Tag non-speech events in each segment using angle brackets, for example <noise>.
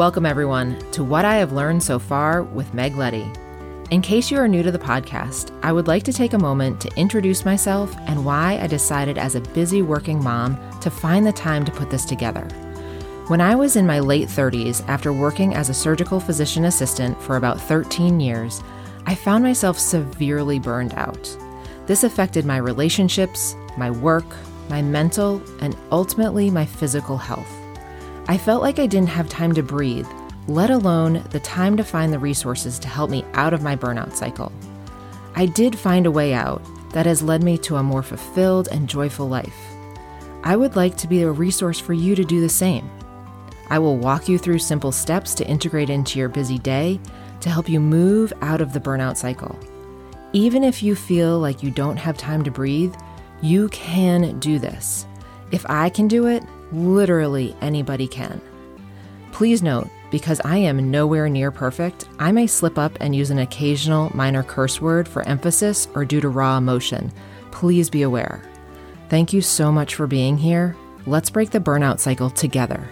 Welcome, everyone, to What I Have Learned So Far with Meg Letty. In case you are new to the podcast, I would like to take a moment to introduce myself and why I decided as a busy working mom to find the time to put this together. When I was in my late 30s, after working as a surgical physician assistant for about 13 years, I found myself severely burned out. This affected my relationships, my work, my mental, and ultimately my physical health. I felt like I didn't have time to breathe, let alone the time to find the resources to help me out of my burnout cycle. I did find a way out that has led me to a more fulfilled and joyful life. I would like to be a resource for you to do the same. I will walk you through simple steps to integrate into your busy day to help you move out of the burnout cycle. Even if you feel like you don't have time to breathe, you can do this. If I can do it, Literally anybody can. Please note, because I am nowhere near perfect, I may slip up and use an occasional minor curse word for emphasis or due to raw emotion. Please be aware. Thank you so much for being here. Let's break the burnout cycle together.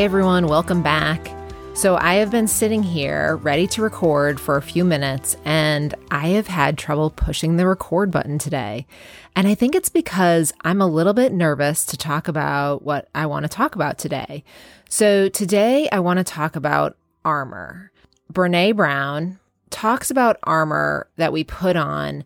Hey everyone, welcome back. So, I have been sitting here ready to record for a few minutes, and I have had trouble pushing the record button today. And I think it's because I'm a little bit nervous to talk about what I want to talk about today. So, today I want to talk about armor. Brene Brown talks about armor that we put on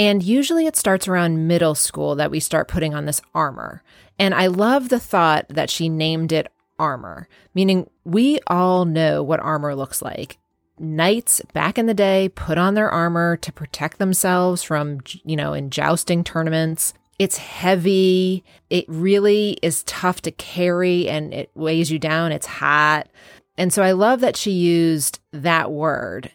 and usually it starts around middle school that we start putting on this armor. And I love the thought that she named it armor, meaning we all know what armor looks like. Knights back in the day put on their armor to protect themselves from, you know, in jousting tournaments. It's heavy. It really is tough to carry and it weighs you down. It's hot. And so I love that she used that word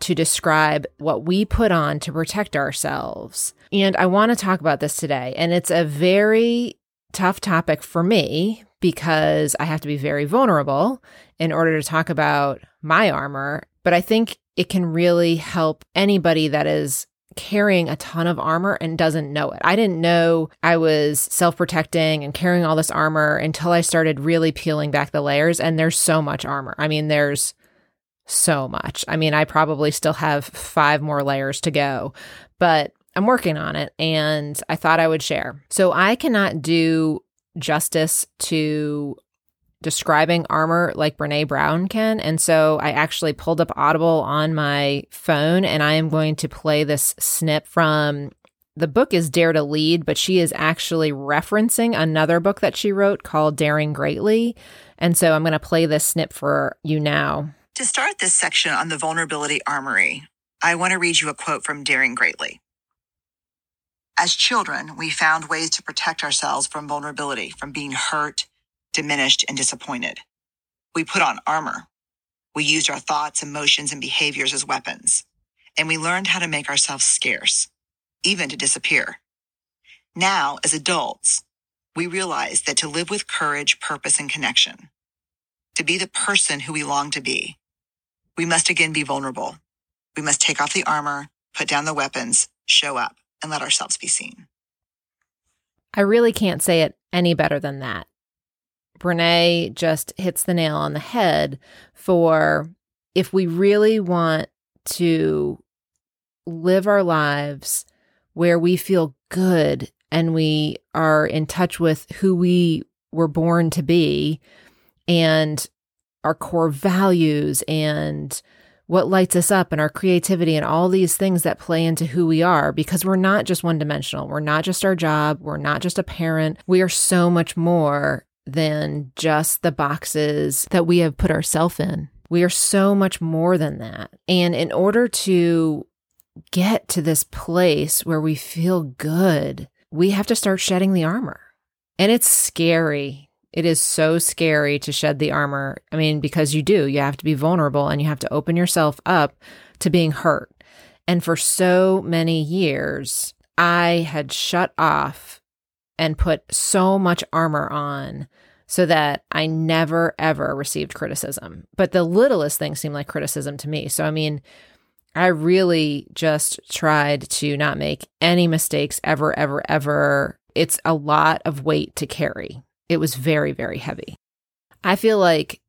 to describe what we put on to protect ourselves. And I want to talk about this today. And it's a very tough topic for me because I have to be very vulnerable in order to talk about my armor. But I think it can really help anybody that is carrying a ton of armor and doesn't know it. I didn't know I was self protecting and carrying all this armor until I started really peeling back the layers. And there's so much armor. I mean, there's so much. I mean, I probably still have five more layers to go, but I'm working on it and I thought I would share. So I cannot do justice to describing armor like Brene Brown can. And so I actually pulled up Audible on my phone and I am going to play this snip from the book is Dare to Lead, but she is actually referencing another book that she wrote called Daring Greatly. And so I'm going to play this snip for you now. To start this section on the vulnerability armory, I want to read you a quote from Daring Greatly. As children, we found ways to protect ourselves from vulnerability, from being hurt, diminished, and disappointed. We put on armor. We used our thoughts, emotions, and behaviors as weapons. And we learned how to make ourselves scarce, even to disappear. Now, as adults, we realize that to live with courage, purpose, and connection, to be the person who we long to be, we must again be vulnerable. We must take off the armor, put down the weapons, show up and let ourselves be seen. I really can't say it any better than that. Brene just hits the nail on the head for if we really want to live our lives where we feel good and we are in touch with who we were born to be and our core values and what lights us up and our creativity and all these things that play into who we are because we're not just one dimensional. We're not just our job. We're not just a parent. We are so much more than just the boxes that we have put ourselves in. We are so much more than that. And in order to get to this place where we feel good, we have to start shedding the armor. And it's scary It is so scary to shed the armor. I mean, because you do, you have to be vulnerable and you have to open yourself up to being hurt. And for so many years, I had shut off and put so much armor on so that I never ever received criticism. But the littlest thing seemed like criticism to me. So, I mean, I really just tried to not make any mistakes ever, ever, ever. It's a lot of weight to carry. It was very, very heavy. I feel like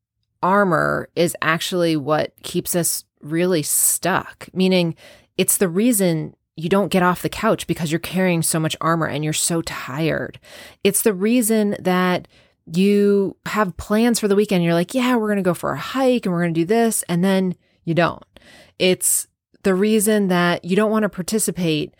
armor is actually what keeps us really stuck, meaning it's the reason you don't get off the couch because you're carrying so much armor and you're so tired. It's the reason that you have plans for the weekend. You're like, yeah, we're going to go for a hike and we're going to do this. And then you don't. It's the reason that you don't want to participate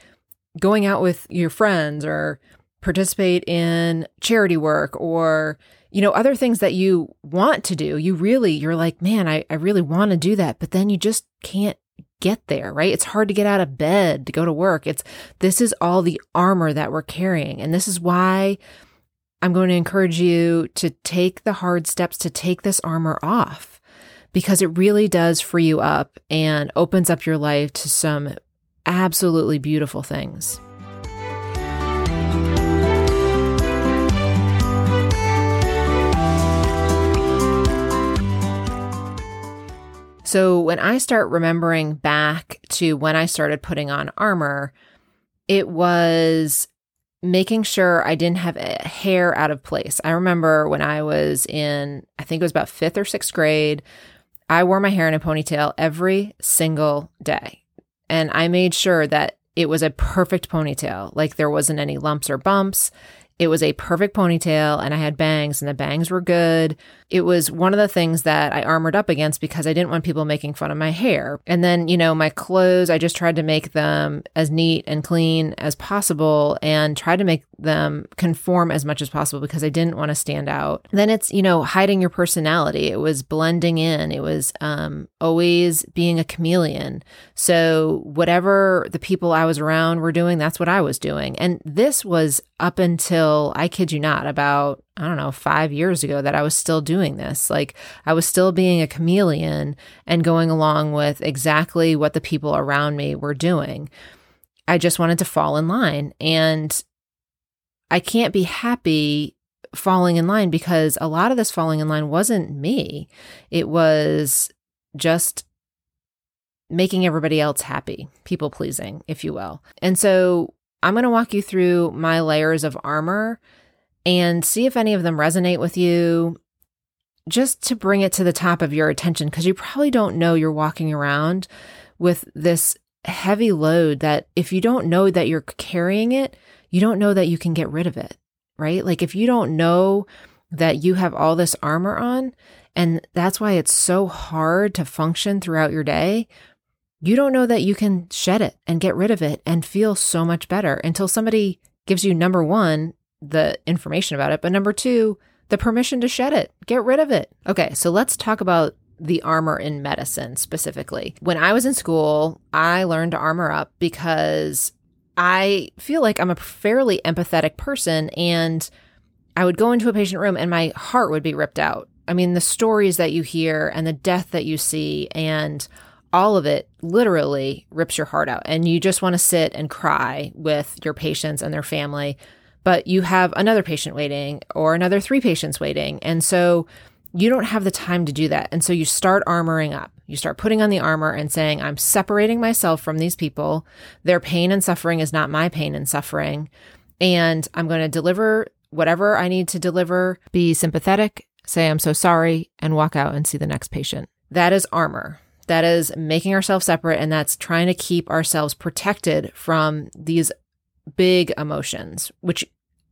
going out with your friends or participate in charity work or you know other things that you want to do. You really you're like man i, I really want to do that but then you just can't get there right? It's hard to get out of bed to go to work. It's this is all the armor that we're carrying and this is why i'm going to encourage you to take the hard steps to take this armor off because it really does free you up and opens up your life to some absolutely beautiful things So when I start remembering back to when I started putting on armor, it was making sure I didn't have hair out of place. I remember when I was in, I think it was about fifth or sixth grade, I wore my hair in a ponytail every single day. And I made sure that it was a perfect ponytail. Like there wasn't any lumps or bumps. It was a perfect ponytail and I had bangs and the bangs were good. It was one of the things that I armored up against because I didn't want people making fun of my hair. And then, you know, my clothes, I just tried to make them as neat and clean as possible and tried to make them conform as much as possible because I didn't want to stand out. Then it's, you know, hiding your personality. It was blending in. It was um, always being a chameleon. So whatever the people I was around were doing, that's what I was doing. And this was up until, I kid you not, about, I don't know, five years ago that I was still doing this. Like I was still being a chameleon and going along with exactly what the people around me were doing. I just wanted to fall in line. And I can't be happy falling in line because a lot of this falling in line wasn't me. It was just making everybody else happy, people pleasing, if you will. And so I'm going to walk you through my layers of armor and see if any of them resonate with you, just to bring it to the top of your attention, because you probably don't know you're walking around with this heavy load that if you don't know that you're carrying it, you don't know that you can get rid of it, right? Like if you don't know that you have all this armor on, and that's why it's so hard to function throughout your day, you don't know that you can shed it and get rid of it and feel so much better until somebody gives you number one, the information about it, but number two, the permission to shed it, get rid of it. Okay, so let's talk about the armor in medicine specifically. When I was in school, I learned to armor up because I feel like I'm a fairly empathetic person and I would go into a patient room and my heart would be ripped out. I mean, the stories that you hear and the death that you see and all of it literally rips your heart out. And you just want to sit and cry with your patients and their family. But you have another patient waiting or another three patients waiting. And so you don't have the time to do that. And so you start armoring up. You start putting on the armor and saying, I'm separating myself from these people. Their pain and suffering is not my pain and suffering. And I'm going to deliver whatever I need to deliver, be sympathetic, say, I'm so sorry, and walk out and see the next patient. That is armor. That is making ourselves separate. And that's trying to keep ourselves protected from these big emotions, which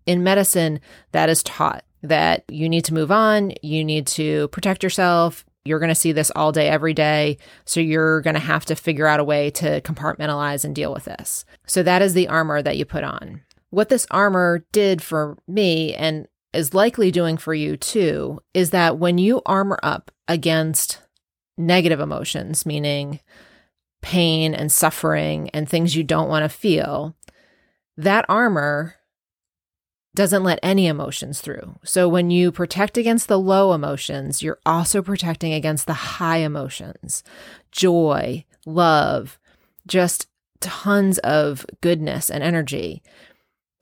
in medicine, that is taught that you need to move on, you need to protect yourself. You're going to see this all day, every day. So you're going to have to figure out a way to compartmentalize and deal with this. So that is the armor that you put on. What this armor did for me and is likely doing for you too is that when you armor up against negative emotions, meaning pain and suffering and things you don't want to feel, that armor doesn't let any emotions through. So when you protect against the low emotions, you're also protecting against the high emotions joy, love, just tons of goodness and energy.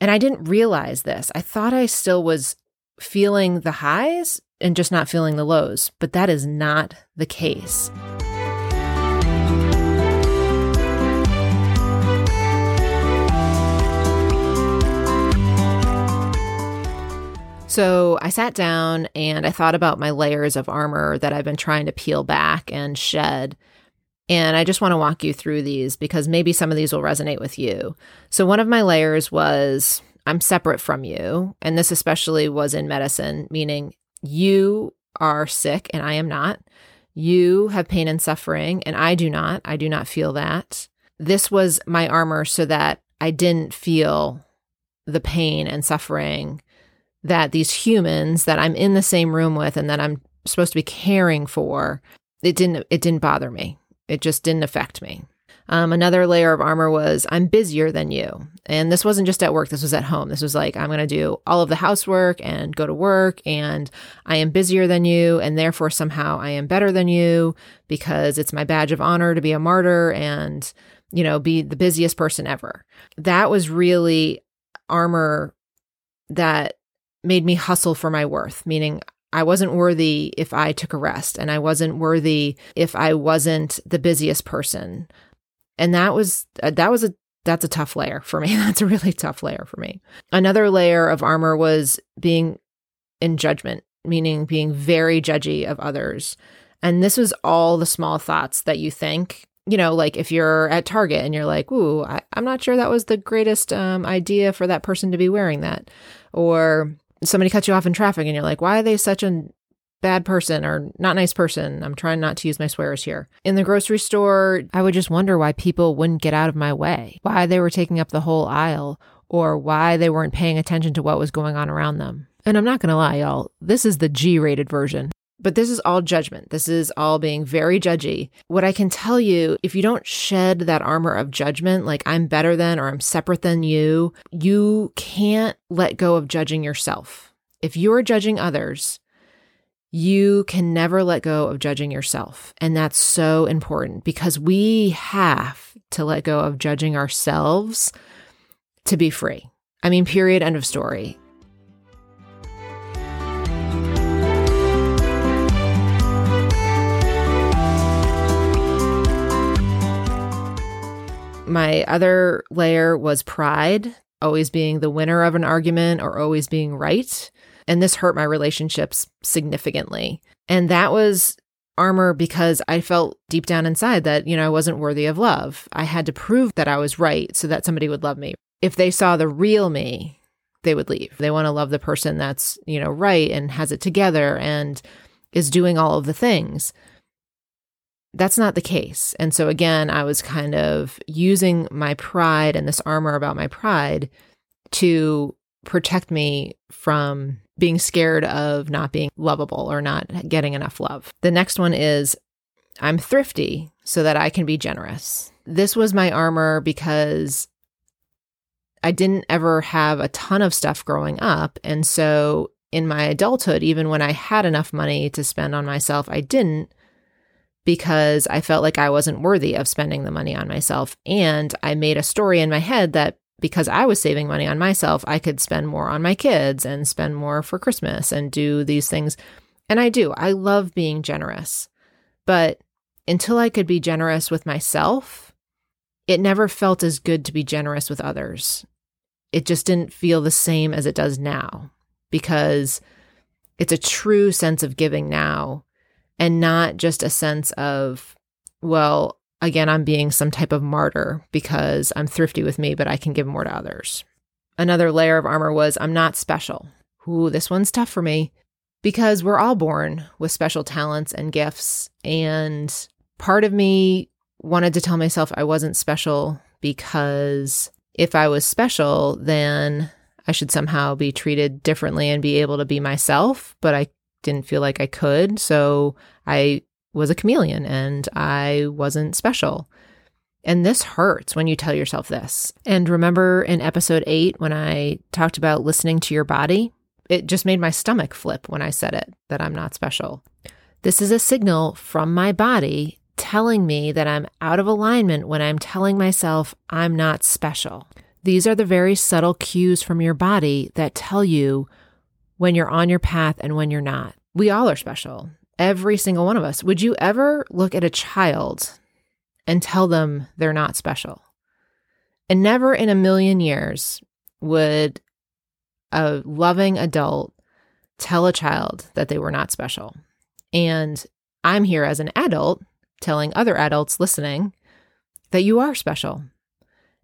And I didn't realize this. I thought I still was feeling the highs and just not feeling the lows, but that is not the case. So I sat down and I thought about my layers of armor that I've been trying to peel back and shed. And I just want to walk you through these because maybe some of these will resonate with you. So, one of my layers was I'm separate from you. And this especially was in medicine, meaning you are sick and I am not. You have pain and suffering and I do not. I do not feel that. This was my armor so that I didn't feel the pain and suffering that these humans that I'm in the same room with and that I'm supposed to be caring for, it didn't it didn't bother me. It just didn't affect me. Um, another layer of armor was I'm busier than you. And this wasn't just at work, this was at home. This was like, I'm going to do all of the housework and go to work, and I am busier than you. And therefore, somehow I am better than you because it's my badge of honor to be a martyr and, you know, be the busiest person ever. That was really armor that made me hustle for my worth, meaning I wasn't worthy if I took a rest and I wasn't worthy if I wasn't the busiest person. And that was uh, that was a that's a tough layer for me. <laughs> That's a really tough layer for me. Another layer of armor was being in judgment, meaning being very judgy of others. And this was all the small thoughts that you think. You know, like if you're at Target and you're like, ooh, I, am not sure that was the greatest um, idea for that person to be wearing that. Or somebody cuts you off in traffic and you're like, why are they such a bad person or not nice person? I'm trying not to use my swears here. In the grocery store, I would just wonder why people wouldn't get out of my way, why they were taking up the whole aisle, or why they weren't paying attention to what was going on around them. And I'm not going to lie, y'all, this is the G rated version. But this is all judgment. This is all being very judgy. What I can tell you, if you don't shed that armor of judgment, like I'm better than or I'm separate than you, you can't let go of judging yourself. If you're judging others, you can never let go of judging yourself. And that's so important because we have to let go of judging ourselves to be free. I mean, period, end of story. My other layer was pride, always being the winner of an argument or always being right. And this hurt my relationships significantly. And that was armor because I felt deep down inside that, you know, I wasn't worthy of love. I had to prove that I was right so that somebody would love me. If they saw the real me, they would leave. They want to love the person that's, you know, right and has it together and is doing all of the things that's not the case. And so again, I was kind of using my pride and this armor about my pride to protect me from being scared of not being lovable or not getting enough love. The next one is I'm thrifty so that I can be generous. This was my armor because I didn't ever have a ton of stuff growing up. And so in my adulthood, even when I had enough money to spend on myself, I didn't because I felt like I wasn't worthy of spending the money on myself. And I made a story in my head that because I was saving money on myself, I could spend more on my kids and spend more for Christmas and do these things. And I do. I love being generous. But until I could be generous with myself, it never felt as good to be generous with others. It just didn't feel the same as it does now because it's a true sense of giving now and not just a sense of, well, again, I'm being some type of martyr because I'm thrifty with me, but I can give more to others. Another layer of armor was I'm not special. Ooh, this one's tough for me because we're all born with special talents and gifts. And part of me wanted to tell myself I wasn't special because if I was special, then I should somehow be treated differently and be able to be myself. But I didn't feel like I could. So I was a chameleon and I wasn't special. And this hurts when you tell yourself this. And remember in episode eight, when I talked about listening to your body, it just made my stomach flip when I said it that I'm not special. This is a signal from my body telling me that I'm out of alignment when I'm telling myself I'm not special. These are the very subtle cues from your body that tell you when you're on your path and when you're not. We all are special, every single one of us. Would you ever look at a child and tell them they're not special? And never in a million years would a loving adult tell a child that they were not special. And I'm here as an adult telling other adults listening that you are special.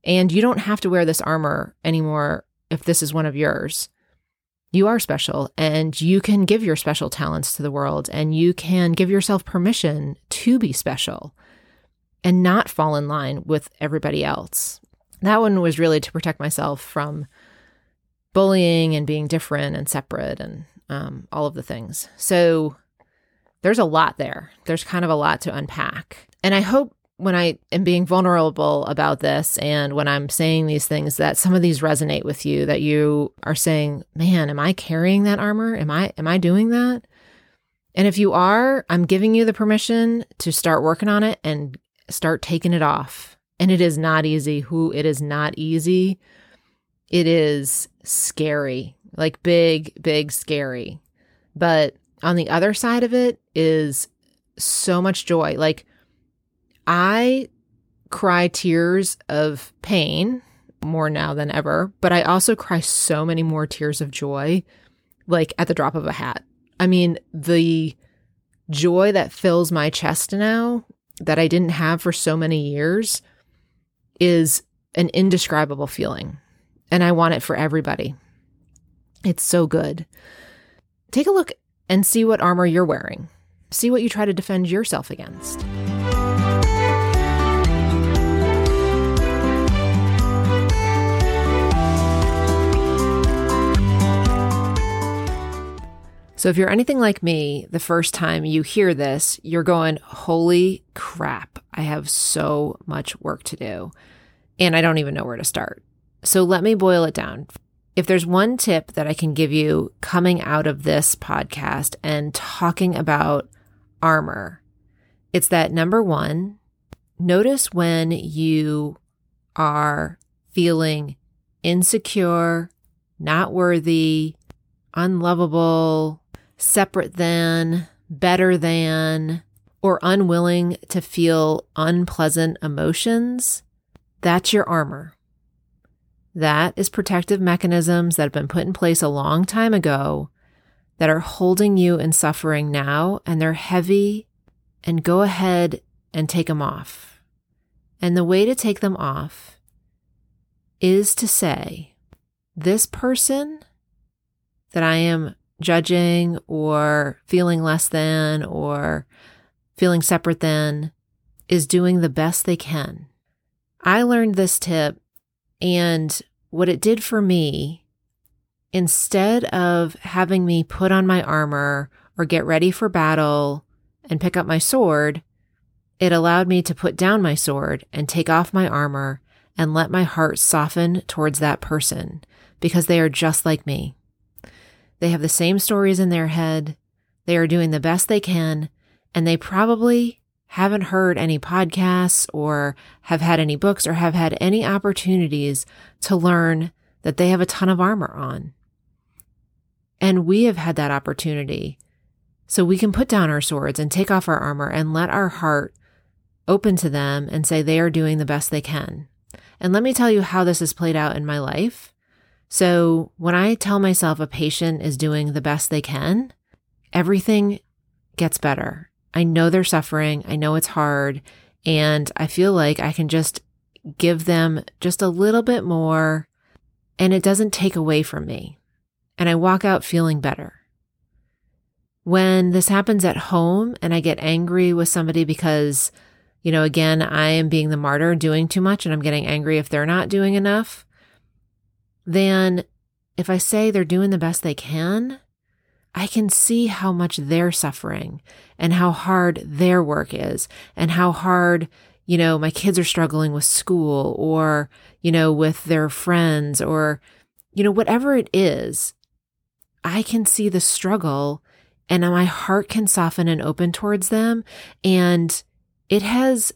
And you don't have to wear this armor anymore if this is one of yours. You are special and you can give your special talents to the world and you can give yourself permission to be special and not fall in line with everybody else. That one was really to protect myself from bullying and being different and separate and um, all of the things. So there's a lot there. There's kind of a lot to unpack. And I hope when I am being vulnerable about this and when I'm saying these things that some of these resonate with you that you are saying, "Man, am I carrying that armor? Am I am I doing that?" And if you are, I'm giving you the permission to start working on it and start taking it off. And it is not easy. Who it is not easy. It is scary. Like big, big scary. But on the other side of it is so much joy. Like I cry tears of pain more now than ever, but I also cry so many more tears of joy, like at the drop of a hat. I mean, the joy that fills my chest now that I didn't have for so many years is an indescribable feeling. And I want it for everybody. It's so good. Take a look and see what armor you're wearing. See what you try to defend yourself against. So, if you're anything like me, the first time you hear this, you're going, Holy crap, I have so much work to do. And I don't even know where to start. So, let me boil it down. If there's one tip that I can give you coming out of this podcast and talking about armor, it's that number one, notice when you are feeling insecure, not worthy, unlovable, separate than, better than, or unwilling to feel unpleasant emotions. That's your armor. That is protective mechanisms that have been put in place a long time ago that are holding you in suffering now, and they're heavy. And go ahead and take them off. And the way to take them off is to say, This person that I am judging or feeling less than or feeling separate than is doing the best they can. I learned this tip and what it did for me, instead of having me put on my armor or get ready for battle and pick up my sword, it allowed me to put down my sword and take off my armor and let my heart soften towards that person because they are just like me. They have the same stories in their head. They are doing the best they can, and they probably haven't heard any podcasts or have had any books or have had any opportunities to learn that they have a ton of armor on. And we have had that opportunity. So we can put down our swords and take off our armor and let our heart open to them and say they are doing the best they can. And let me tell you how this has played out in my life. So when I tell myself a patient is doing the best they can, everything gets better I know they're suffering. I know it's hard. And I feel like I can just give them just a little bit more and it doesn't take away from me. And I walk out feeling better. When this happens at home and I get angry with somebody because, you know, again, I am being the martyr doing too much and I'm getting angry if they're not doing enough, then if I say they're doing the best they can, I can see how much they're suffering and how hard their work is and how hard you know, my kids are struggling with school or, you know, with their friends or, you know, whatever it is, I can see the struggle and my heart can soften and open towards them. And it has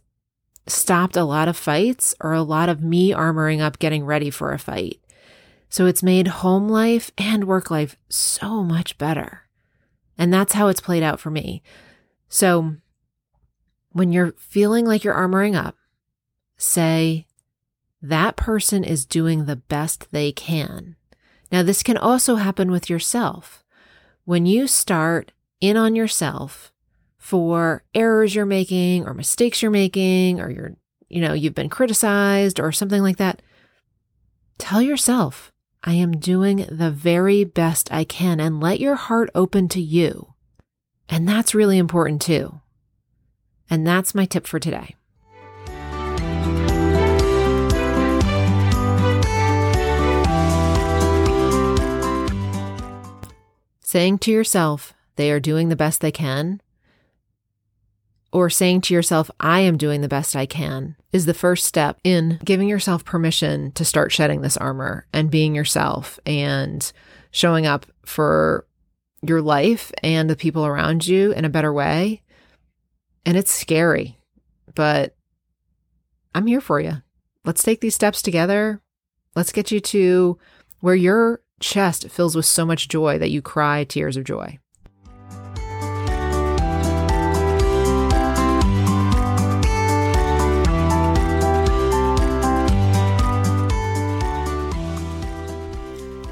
stopped a lot of fights or a lot of me armoring up getting ready for a fight. So it's made home life and work life so much better. And that's how it's played out for me. So when you're feeling like you're armoring up, say, that person is doing the best they can. Now, this can also happen with yourself. When you start in on yourself for errors you're making or mistakes you're making or you're, you know, you've been criticized or something like that, tell yourself, I am doing the very best I can and let your heart open to you. And that's really important too. And that's my tip for today. Saying to yourself, they are doing the best they can, or saying to yourself, I am doing the best I can, is the first step in giving yourself permission to start shedding this armor and being yourself and showing up for your life and the people around you in a better way. And it's scary, but I'm here for you. Let's take these steps together. Let's get you to where your chest fills with so much joy that you cry tears of joy.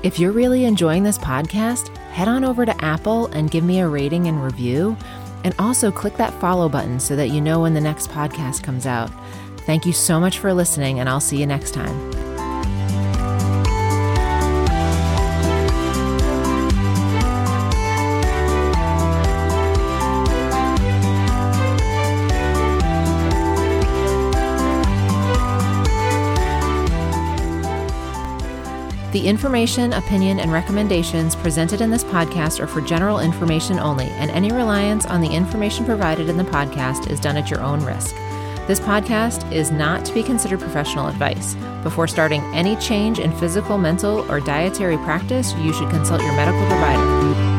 If you're really enjoying this podcast, head on over to Apple and give me a rating and review. And also click that follow button so that you know when the next podcast comes out. Thank you so much for listening, and I'll see you next time. The information, opinion, and recommendations presented in this podcast are for general information only, and any reliance on the information provided in the podcast is done at your own risk. This podcast is not to be considered professional advice. Before starting any change in physical, mental, or dietary practice, you should consult your medical provider.